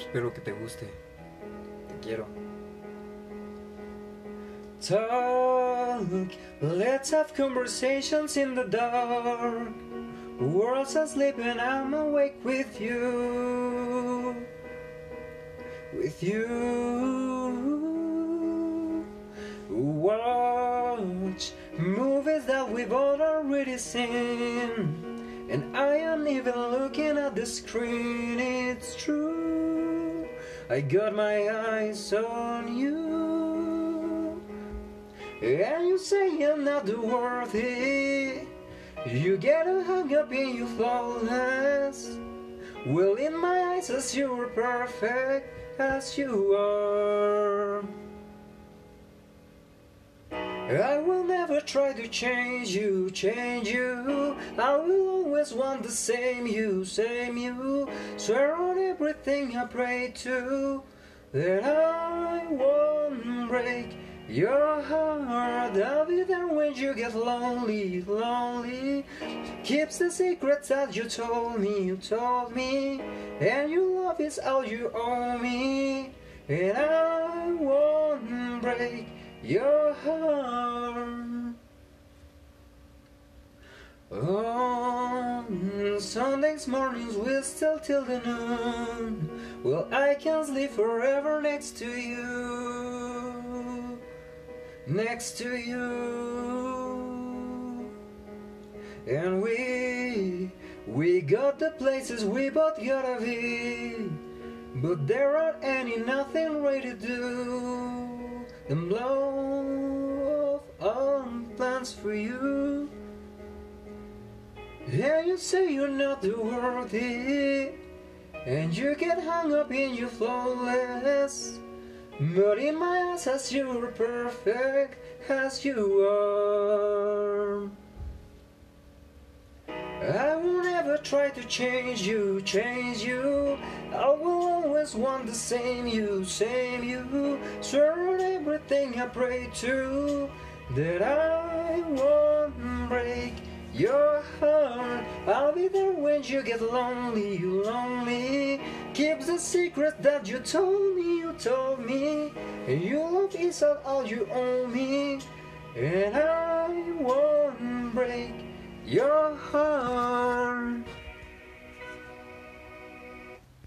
Espero que te guste. Te quiero. Talk, let's have conversations in the dark. World's asleep and I'm awake with you. With you. Watch movies that we've all already seen. And I am even looking at the screen, it's true. I got my eyes on you. And you say you're not worthy. You get hung up in your flawless. Well, in my eyes, as you're perfect as you are. I will never try to change you, change you. I will always want the same you, same you. Swear on everything I pray to that I won't break your heart. I'll be there when you get lonely, lonely. Keeps the secrets that you told me, you told me. And your love is all you owe me. And I won't break your heart. Sundays mornings we'll still till the noon. Well, I can sleep forever next to you. Next to you. And we, we got the places we both gotta be. But there aren't any, nothing ready to do. And blow off on plans for you. And you say you're not worthy, and you get hung up in your flawless. But in my eyes, as you're perfect as you are. I will never try to change you, change you. I will always want the same you, same you. On everything I pray to that I won't break your heart. I'll be there when you get lonely, you lonely. Keep the secret that you told me, you told me. Your love is all you owe me. And I won't break your heart.